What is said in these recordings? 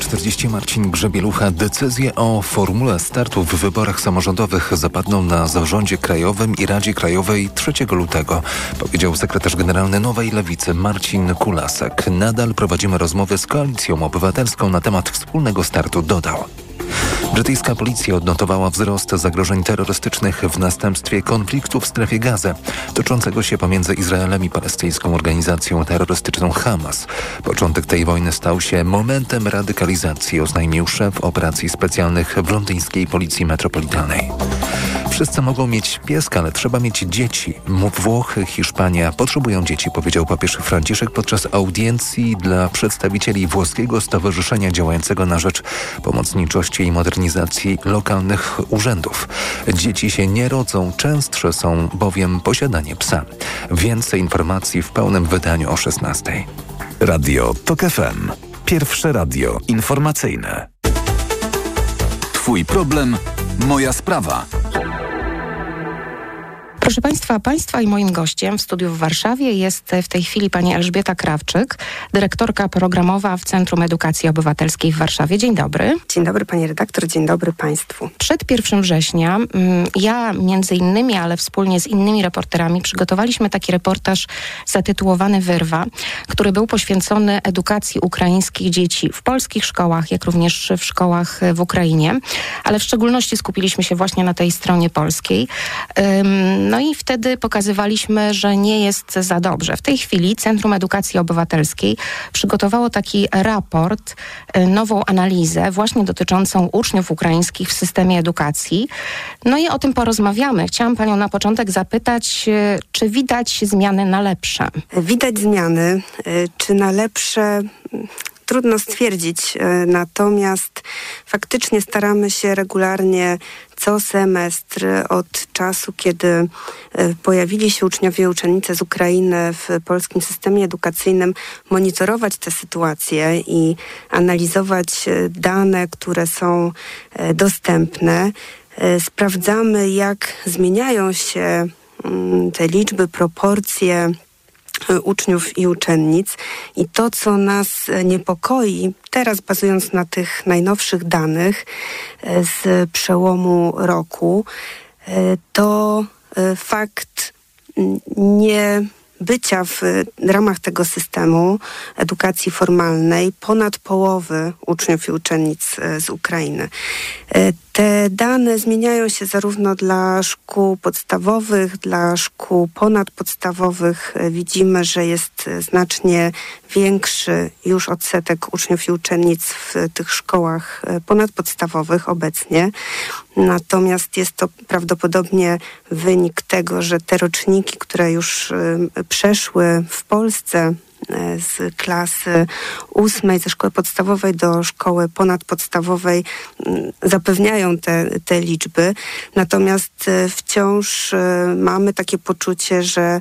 15.40 Marcin Grzebielucha. Decyzje o formule startu w wyborach samorządowych zapadną na zarządzie krajowym i Radzie Krajowej 3 lutego, powiedział sekretarz generalny Nowej Lewicy Marcin Kulasek. Nadal prowadzimy rozmowy z Koalicją Obywatelską na temat wspólnego startu, dodał. Brytyjska policja odnotowała wzrost zagrożeń terrorystycznych w następstwie konfliktu w strefie Gazy, toczącego się pomiędzy Izraelem i palestyńską organizacją terrorystyczną Hamas. Początek tej wojny stał się momentem radykalizacji, oznajmił szef operacji specjalnych w londyńskiej Policji Metropolitalnej. Wszyscy mogą mieć pieska, ale trzeba mieć dzieci. Włochy, Hiszpania potrzebują dzieci, powiedział papież Franciszek podczas audiencji dla przedstawicieli włoskiego stowarzyszenia działającego na rzecz pomocniczości i modernizacji lokalnych urzędów. Dzieci się nie rodzą, częstsze są bowiem posiadanie psa. Więcej informacji w pełnym wydaniu o 16. Radio TOK FM. Pierwsze radio informacyjne. Twój problem, moja sprawa. Proszę Państwa, Państwa i moim gościem w studiu w Warszawie jest w tej chwili pani Elżbieta Krawczyk, dyrektorka programowa w Centrum Edukacji Obywatelskiej w Warszawie. Dzień dobry. Dzień dobry pani redaktor, dzień dobry Państwu. Przed 1 września mm, ja między innymi, ale wspólnie z innymi reporterami przygotowaliśmy taki reportaż zatytułowany Wyrwa, który był poświęcony edukacji ukraińskich dzieci w polskich szkołach, jak również w szkołach w Ukrainie, ale w szczególności skupiliśmy się właśnie na tej stronie polskiej. No i wtedy pokazywaliśmy, że nie jest za dobrze. W tej chwili Centrum Edukacji Obywatelskiej przygotowało taki raport, y, nową analizę właśnie dotyczącą uczniów ukraińskich w systemie edukacji. No i o tym porozmawiamy. Chciałam Panią na początek zapytać, y, czy widać zmiany na lepsze? Widać zmiany. Y, czy na lepsze? Trudno stwierdzić, natomiast faktycznie staramy się regularnie co semestr od czasu, kiedy e, pojawili się uczniowie i uczennice z Ukrainy w polskim systemie edukacyjnym, monitorować tę sytuację i analizować e, dane, które są e, dostępne. Sprawdzamy, jak zmieniają się mm, te liczby, proporcje uczniów i uczennic. I to, co nas niepokoi, teraz bazując na tych najnowszych danych e, z przełomu roku, e, to e, fakt nie bycia w ramach tego systemu edukacji formalnej ponad połowy uczniów i uczennic z Ukrainy. Te dane zmieniają się zarówno dla szkół podstawowych, dla szkół ponadpodstawowych. Widzimy, że jest znacznie większy już odsetek uczniów i uczennic w tych szkołach ponadpodstawowych obecnie. Natomiast jest to prawdopodobnie wynik tego, że te roczniki, które już przeszły w Polsce E, z klasy ósmej, ze szkoły podstawowej do szkoły ponadpodstawowej mm, zapewniają te, te liczby. Natomiast e, wciąż e, mamy takie poczucie, że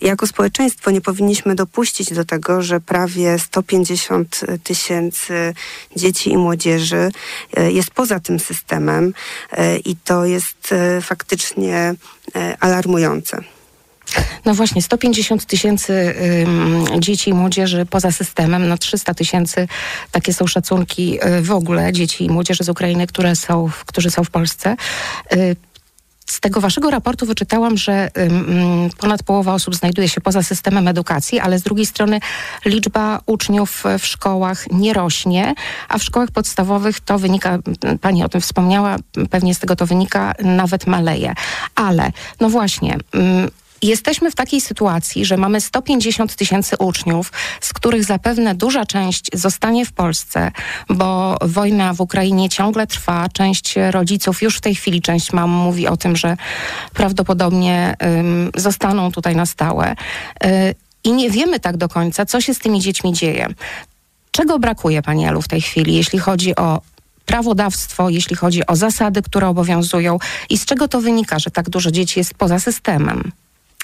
jako społeczeństwo nie powinniśmy dopuścić do tego, że prawie 150 tysięcy dzieci i młodzieży jest poza tym systemem i to jest faktycznie alarmujące. No właśnie, 150 tysięcy dzieci i młodzieży poza systemem, no 300 tysięcy, takie są szacunki y, w ogóle dzieci i młodzieży z Ukrainy, które są, którzy są w Polsce. Y, z tego waszego raportu wyczytałam, że ponad połowa osób znajduje się poza systemem edukacji, ale z drugiej strony liczba uczniów w szkołach nie rośnie, a w szkołach podstawowych to wynika, pani o tym wspomniała, pewnie z tego to wynika, nawet maleje. Ale no właśnie, Jesteśmy w takiej sytuacji, że mamy 150 tysięcy uczniów, z których zapewne duża część zostanie w Polsce, bo wojna w Ukrainie ciągle trwa. Część rodziców, już w tej chwili część mam mówi o tym, że prawdopodobnie um, zostaną tutaj na stałe. Y I nie wiemy tak do końca, co się z tymi dziećmi dzieje. Czego brakuje, Pani Elu, w tej chwili, jeśli chodzi o prawodawstwo, jeśli chodzi o zasady, które obowiązują i z czego to wynika, że tak dużo dzieci jest poza systemem?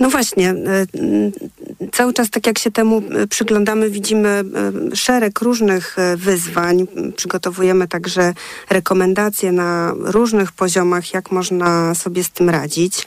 No właśnie, cały czas tak jak się temu przyglądamy, widzimy szereg różnych wyzwań. Przygotowujemy także rekomendacje na różnych poziomach, jak można sobie z tym radzić.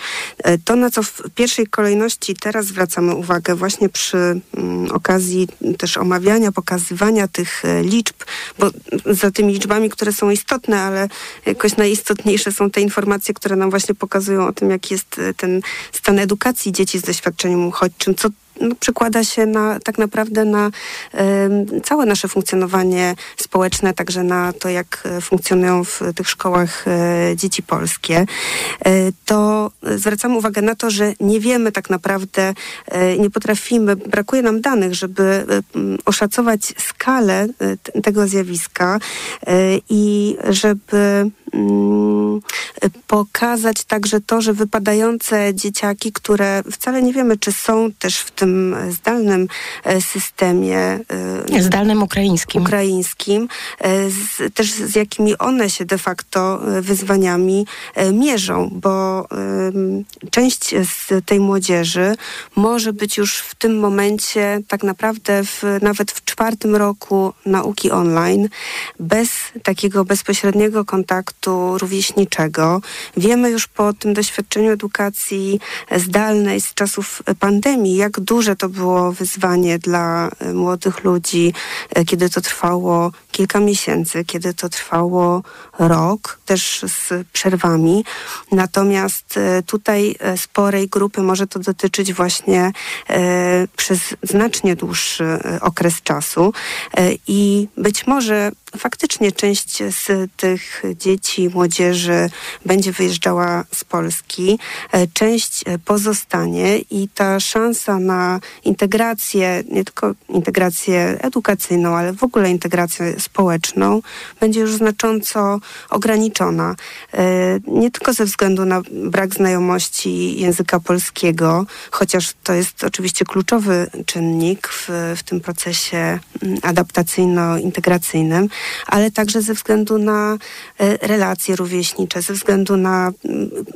To, na co w pierwszej kolejności teraz zwracamy uwagę właśnie przy mm, okazji też omawiania, pokazywania tych e, liczb, bo za tymi liczbami, które są istotne, ale jakoś najistotniejsze są te informacje, które nam właśnie pokazują o tym, jaki jest e, ten stan edukacji dzieci z doświadczeniem uchodźczym, co no, przekłada się na, tak naprawdę na y, całe nasze funkcjonowanie społeczne, także na to, jak e, funkcjonują w tych szkołach y, dzieci polskie, y, to zwracamy uwagę na to, że nie wiemy tak naprawdę, nie potrafimy, brakuje nam danych, żeby oszacować skalę tego zjawiska i żeby mm, pokazać także to, że wypadające dzieciaki, które wcale nie wiemy, czy są też w tym zdalnym e, systemie. E, zdalnym ukraińskim. Ukraińskim, e, z, też z jakimi one się de facto wyzwaniami mierzą, bo część z tej młodzieży może być już w tym momencie tak naprawdę w, nawet w czwartym roku nauki online, bez takiego bezpośredniego kontaktu rówieśniczego. Wiemy już po tym doświadczeniu edukacji zdalnej z czasów pandemii, jak duże to było wyzwanie dla e, młodych ludzi, e, kiedy to trwało kilka miesięcy, kiedy to trwało rok, też z przerwami. Natomiast e, tutaj sporej grupy może to dotyczyć właśnie przez znacznie dłuższy okres czasu i być może faktycznie część z tych dzieci, młodzieży będzie wyjeżdżała z Polski, e, część e, pozostanie i ta szansa na integrację, nie tylko integrację edukacyjną, ale w ogóle integrację społeczną będzie już znacząco ograniczona. E, nie tylko ze względu na brak znajomości języka polskiego, chociaż to jest oczywiście kluczowy czynnik w, w tym procesie mm, adaptacyjno-integracyjnym, ale także ze względu na e, relacje rówieśnicze, ze względu na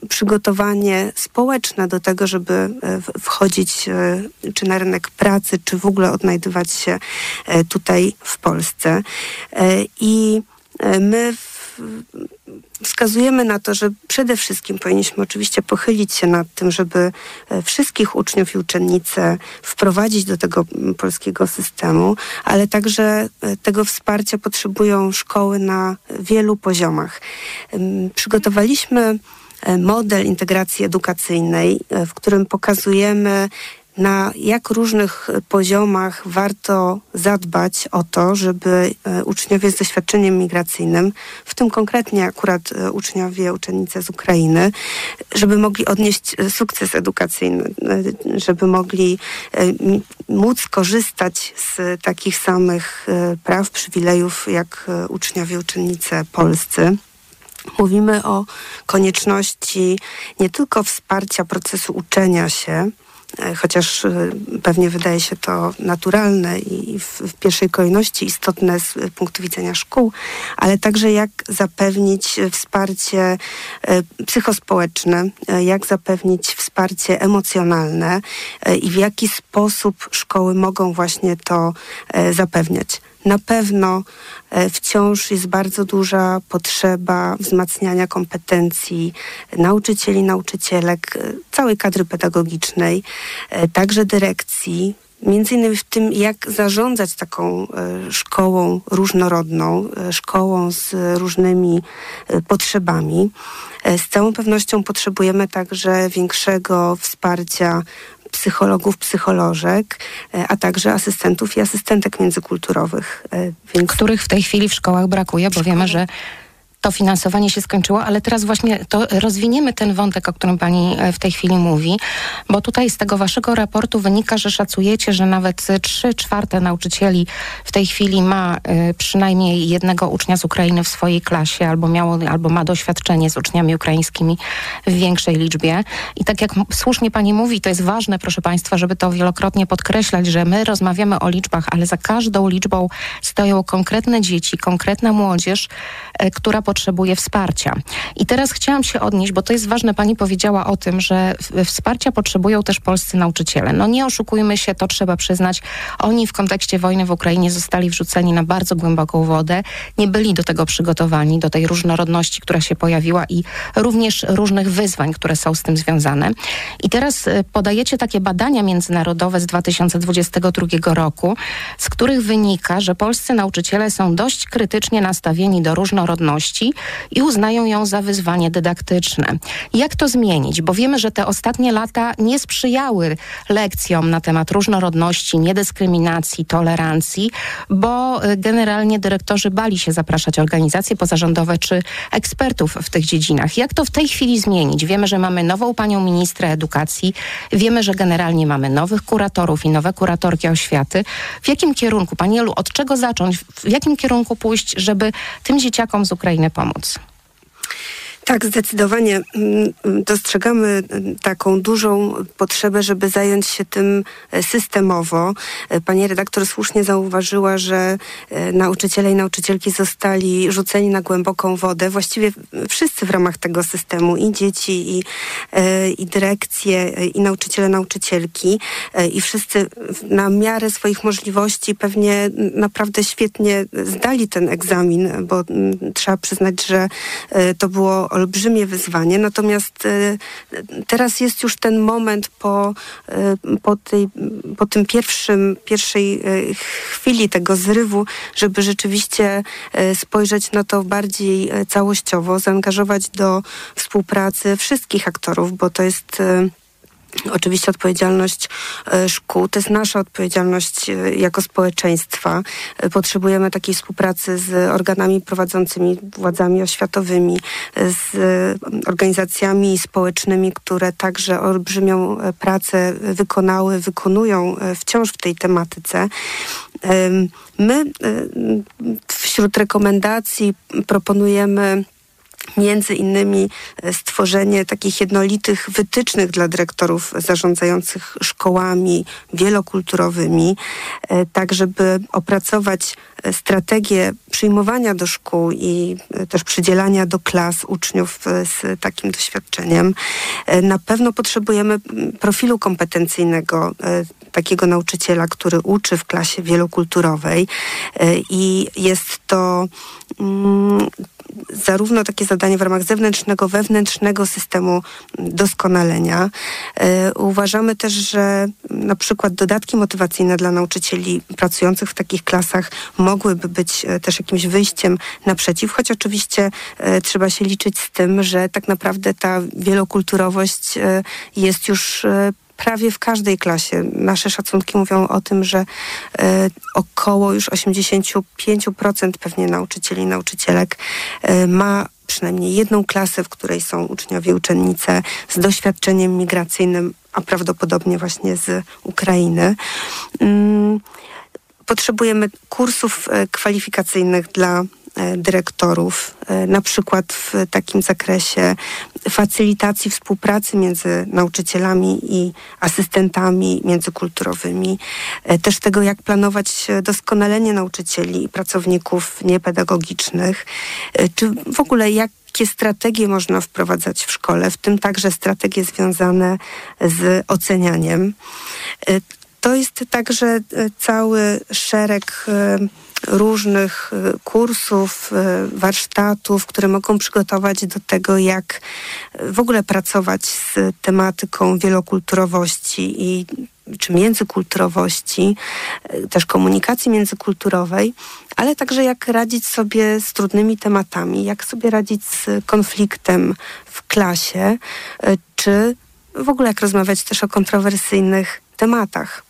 przygotowanie społeczne do tego, żeby e, wchodzić e, czy na rynek pracy, czy w ogóle odnajdywać się tutaj w Polsce. I my w wskazujemy na to, że przede wszystkim powinniśmy oczywiście pochylić się nad tym, żeby e, wszystkich uczniów i uczennice wprowadzić do tego polskiego systemu, ale także e, tego wsparcia potrzebują szkoły na wielu poziomach. Przygotowaliśmy e, model integracji edukacyjnej, w którym pokazujemy, na jak różnych poziomach warto zadbać o to, żeby e, uczniowie z doświadczeniem migracyjnym, w tym konkretnie akurat e, uczniowie, uczennice z Ukrainy, żeby mogli odnieść e, sukces edukacyjny, żeby mogli móc korzystać z takich samych praw, przywilejów jak uczniowie, uczennice polscy. Mówimy o konieczności nie tylko wsparcia procesu uczenia się, E, chociaż e, pewnie wydaje się to naturalne i w, w, pierwszej kolejności istotne z punktu widzenia szkół, ale także jak zapewnić wsparcie e, psychospołeczne, jak zapewnić wsparcie emocjonalne i w jaki sposób szkoły mogą właśnie to zapewniać. Na pewno e, wciąż jest bardzo duża potrzeba wzmacniania kompetencji nauczycieli, nauczycielek, e, całej kadry pedagogicznej, e, także dyrekcji, między innymi w tym, jak zarządzać taką szkołą różnorodną, szkołą z różnymi potrzebami. Z całą pewnością potrzebujemy także większego wsparcia psychologów, psycholożek, e, a także asystentów i asystentek międzykulturowych. E, więc... Których w tej chwili w szkołach brakuje, bo wiemy, że to finansowanie się skończyło, ale teraz właśnie to rozwiniemy ten wątek, o którym pani e, w tej chwili mówi, bo tutaj z tego waszego raportu wynika, że szacujecie, że nawet 3 czwarte nauczycieli w tej chwili ma y, przynajmniej jednego ucznia z Ukrainy w swojej klasie, albo miało, albo ma doświadczenie z uczniami ukraińskimi w większej liczbie. I tak jak słusznie pani mówi, to jest ważne, proszę państwa, żeby to wielokrotnie podkreślać, że my rozmawiamy o liczbach, ale za każdą liczbą stoją konkretne dzieci, konkretna młodzież, y, która potrzebuje wsparcia. I teraz chciałam się odnieść, bo to jest ważne, pani powiedziała o tym, że wsparcia potrzebują też polscy nauczyciele. No nie oszukujmy się, to trzeba przyznać. Oni w kontekście wojny w Ukrainie zostali wrzuceni na bardzo głęboką wodę. Nie byli do tego przygotowani, do tej różnorodności, która się pojawiła i również różnych wyzwań, które są z tym związane. I teraz e, podajecie takie badania międzynarodowe z 2022 roku, z których wynika, że polscy nauczyciele są dość krytycznie nastawieni do różnorodności i uznają ją za wyzwanie dydaktyczne. Jak to zmienić? Bo wiemy, że te ostatnie lata nie sprzyjały lekcjom na temat różnorodności, niedyskryminacji, tolerancji, bo y, generalnie dyrektorzy bali się zapraszać organizacje pozarządowe czy ekspertów w tych dziedzinach. Jak to w tej chwili zmienić? Wiemy, że mamy nową panią ministrę edukacji, wiemy, że generalnie mamy nowych kuratorów i nowe kuratorki oświaty. W jakim kierunku, Pani Elu, od czego zacząć? W jakim kierunku pójść, żeby tym dzieciakom z Ukrainy pomóc? Tak, zdecydowanie mm, mm, dostrzegamy mm, taką dużą potrzebę, żeby zająć się tym e, systemowo. E, pani redaktor słusznie zauważyła, że e, nauczyciele i nauczycielki zostali rzuceni na głęboką wodę. Właściwie wszyscy w ramach tego systemu, i dzieci, i, i dyrekcje, i nauczyciele, nauczycielki, i wszyscy na miarę swoich możliwości pewnie naprawdę świetnie zdali ten egzamin, bo trzeba przyznać, że to było olbrzymie wyzwanie. Natomiast e, teraz jest już ten moment po, e, po, tej, po tym pierwszym, pierwszej e, chwili tego zrywu, żeby rzeczywiście spojrzeć na to bardziej całościowo, zaangażować do współpracy wszystkich aktorów, bo to jest Oczywiście odpowiedzialność e, szkół to jest nasza odpowiedzialność e, jako społeczeństwa. E, potrzebujemy takiej współpracy z organami prowadzącymi, władzami oświatowymi, z organizacjami społecznymi, które także olbrzymią pracę wykonały, wykonują wciąż w tej tematyce. My wśród rekomendacji proponujemy między innymi e, stworzenie takich jednolitych wytycznych dla dyrektorów zarządzających szkołami wielokulturowymi, e, tak żeby opracować e, strategię przyjmowania do szkół i też przydzielania do klas uczniów z takim doświadczeniem. Na pewno potrzebujemy profilu kompetencyjnego takiego nauczyciela, który uczy w klasie wielokulturowej i jest to mm, zarówno takie zadanie w ramach zewnętrznego, wewnętrznego systemu doskonalenia. E, uważamy też, że na przykład dodatki motywacyjne dla nauczycieli pracujących w takich klasach mogłyby być e, też jakimś wyjściem naprzeciw, choć oczywiście e, trzeba się liczyć z tym, że tak naprawdę ta wielokulturowość jest już prawie w każdej klasie. Nasze szacunki mówią o tym, że e, około już 85% pewnie nauczycieli i nauczycielek e, ma przynajmniej jedną klasę, w której są uczniowie, uczennice z doświadczeniem migracyjnym, a prawdopodobnie właśnie z Ukrainy. Mm, potrzebujemy kursów e, kwalifikacyjnych dla dyrektorów, e, na przykład w takim zakresie facylitacji współpracy między nauczycielami i asystentami międzykulturowymi, e, też tego, jak planować doskonalenie nauczycieli i pracowników niepedagogicznych, czy w ogóle jak jakie strategie można wprowadzać w szkole, w tym także strategie związane z ocenianiem. To jest także cały szereg różnych y, kursów, warsztatów, które mogą przygotować do tego, jak w ogóle pracować z tematyką wielokulturowości i czy międzykulturowości, też komunikacji międzykulturowej, ale także jak radzić sobie z trudnymi tematami, jak sobie radzić z konfliktem w klasie, czy w ogóle jak rozmawiać też o kontrowersyjnych tematach.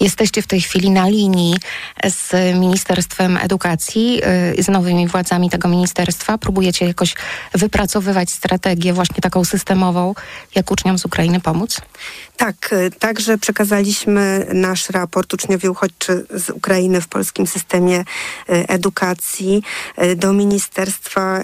Jesteście w tej chwili na linii z Ministerstwem Edukacji, y, z nowymi władzami tego ministerstwa. Próbujecie jakoś wypracowywać strategię właśnie taką systemową, jak uczniom z Ukrainy pomóc? Tak, y, także przekazaliśmy nasz raport Uczniowie Uchodźczy z Ukrainy w polskim systemie y, edukacji do ministerstwa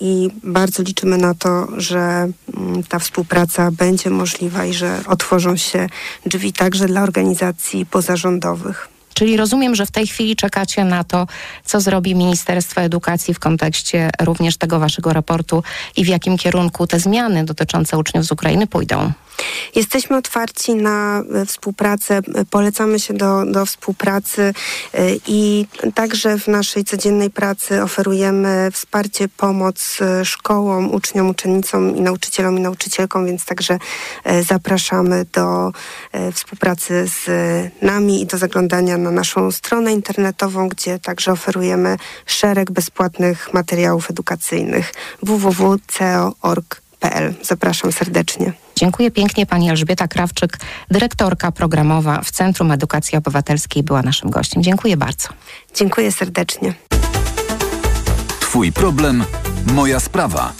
i bardzo liczymy na to, że mm, ta współpraca będzie możliwa i że otworzą się drzwi także dla organizacji pozarządowych. Czyli rozumiem, że w tej chwili czekacie na to, co zrobi Ministerstwo Edukacji w kontekście również tego waszego raportu i w jakim kierunku te zmiany dotyczące uczniów z Ukrainy pójdą. Jesteśmy otwarci na e, współpracę, e, polecamy się do, do współpracy e, i także w naszej codziennej pracy oferujemy wsparcie, pomoc szkołom, uczniom, uczennicom i nauczycielom i nauczycielkom, więc także zapraszamy do współpracy z nami i do zaglądania na naszą stronę internetową, gdzie także oferujemy szereg bezpłatnych materiałów edukacyjnych www.ceo.org.pl. Zapraszam serdecznie. Dziękuję pięknie pani Elżbieta Krawczyk, dyrektorka programowa w Centrum Edukacji Obywatelskiej była naszym gościem. Dziękuję bardzo. Dziękuję serdecznie. Twój problem, moja sprawa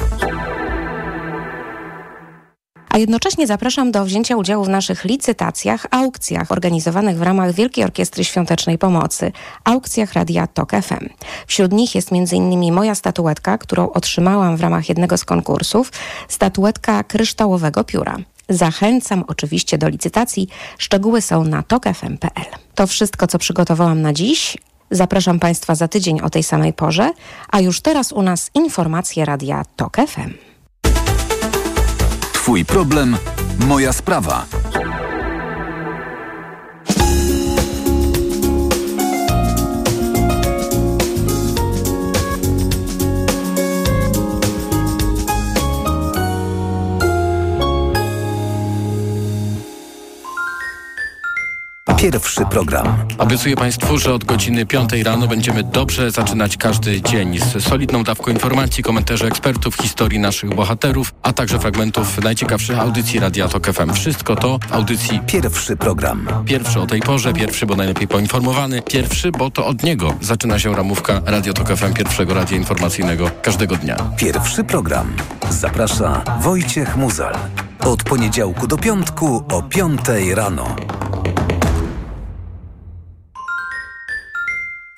a jednocześnie zapraszam do wzięcia udziału w naszych licytacjach, aukcjach organizowanych w ramach Wielkiej Orkiestry Świątecznej Pomocy, aukcjach Radia TOK FM. Wśród nich jest m.in. moja statuetka, którą otrzymałam w ramach jednego z konkursów, statuetka kryształowego pióra. Zachęcam oczywiście do licytacji. Szczegóły są na tokfm.pl. To wszystko, co przygotowałam na dziś. Zapraszam Państwa za tydzień o tej samej porze, a już teraz u nas informacje Radia TOK FM. Twój problem, moja sprawa. Pierwszy program. Obiecuję Państwu, że od godziny 5 rano będziemy dobrze zaczynać każdy dzień z solidną dawką informacji, komentarzy ekspertów, historii naszych bohaterów, a także fragmentów najciekawszych audycji Radia Tok FM. Wszystko to w audycji Pierwszy program. Pierwszy o tej porze, pierwszy, bo najlepiej poinformowany, pierwszy, bo to od niego zaczyna się ramówka Radio Tok FM, pierwszego radia informacyjnego każdego dnia. Pierwszy program. Zaprasza Wojciech Muzal. Od poniedziałku do piątku o 5 rano.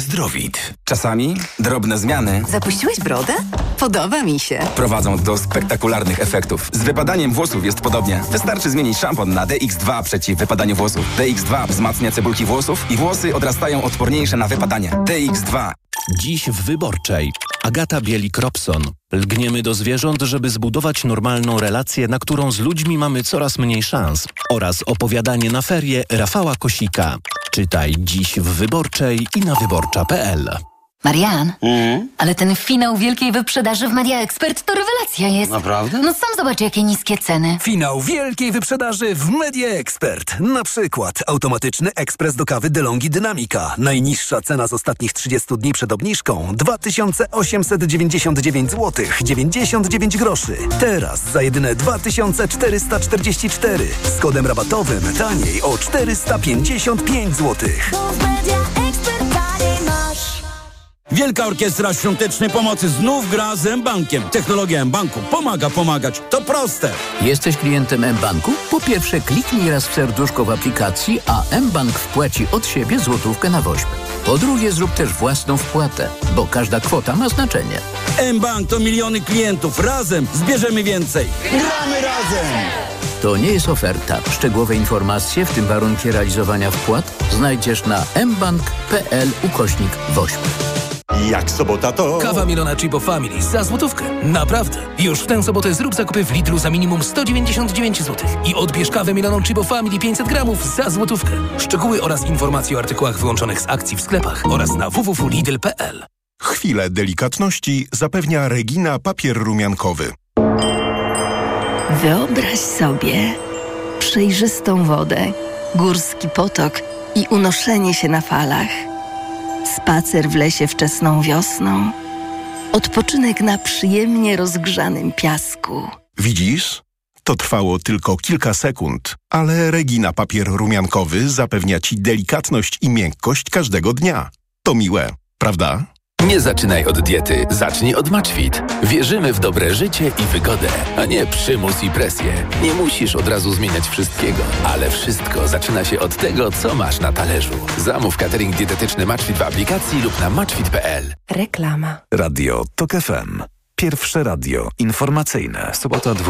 Zdrowit. Czasami drobne zmiany. Zapuściłeś brodę? Podoba mi się. Prowadzą do spektakularnych efektów. Z wypadaniem włosów jest podobnie. Wystarczy zmienić szampon na DX2 przeciw wypadaniu włosów. DX2 wzmacnia cebulki włosów i włosy odrastają odporniejsze na wypadanie. DX2. Dziś w Wyborczej. Agata Bielik-Robson. Lgniemy do zwierząt, żeby zbudować normalną relację, na którą z ludźmi mamy coraz mniej szans. Oraz opowiadanie na ferie Rafała Kosika. Czytaj dziś w Wyborczej i na wyborcza.pl. Marian, mm? ale ten finał wielkiej wyprzedaży w Media Expert to rewelacja jest. Naprawdę? No sam zobacz, jakie niskie ceny. Finał wielkiej wyprzedaży w Media Expert. Na przykład automatyczny ekspres do kawy DeLonghi Dynamika. Najniższa cena z ostatnich 30 dni przed obniżką 2899 zł 99 groszy. Teraz za jedyne 2444 z kodem rabatowym taniej o 455 zł. Wielka Orkiestra Świątecznej Pomocy znów gra z M-Bankiem. Technologia M-Banku pomaga pomagać. To proste. Jesteś klientem M-Banku? Po pierwsze kliknij raz w serduszko w aplikacji, a M-Bank wpłaci od siebie złotówkę na woźb. Po drugie zrób też własną wpłatę, bo każda kwota ma znaczenie. M-Bank to miliony klientów. Razem zbierzemy więcej. Gramy razem! To nie jest oferta. Szczegółowe informacje, w tym warunki realizowania wpłat, znajdziesz na mbank.pl ukośnik woźb. Jak sobota to... Kawa Milona Chibo Family za złotówkę. Naprawdę. Już w tę sobotę zrób zakupy w Lidlu za minimum 199 zł. I odbierz kawę Miloną Chibo Family 500 gramów za złotówkę. Szczegóły oraz informacje o artykułach wyłączonych z akcji w sklepach oraz na www.lidl.pl. Chwilę delikatności zapewnia Regina papier rumiankowy. Wyobraź sobie przejrzystą wodę, górski potok i unoszenie się na falach – spacer w lesie wczesną wiosną, odpoczynek na przyjemnie rozgrzanym piasku. Widzisz? to trwało tylko kilka sekund, ale Regina papier rumiankowy zapewnia Ci delikatność i miękkość każdego dnia. To miłe, prawda? Nie zaczynaj od diety, zacznij od Matchfit. Wierzymy w dobre życie i wygodę, a nie przymus i presję. Nie musisz od razu zmieniać wszystkiego, ale wszystko zaczyna się od tego, co masz na talerzu. Zamów catering dietetyczny Matchfit w aplikacji lub na matchfit.pl. Reklama. Radio TOK FM. Pierwsze radio informacyjne. Sobota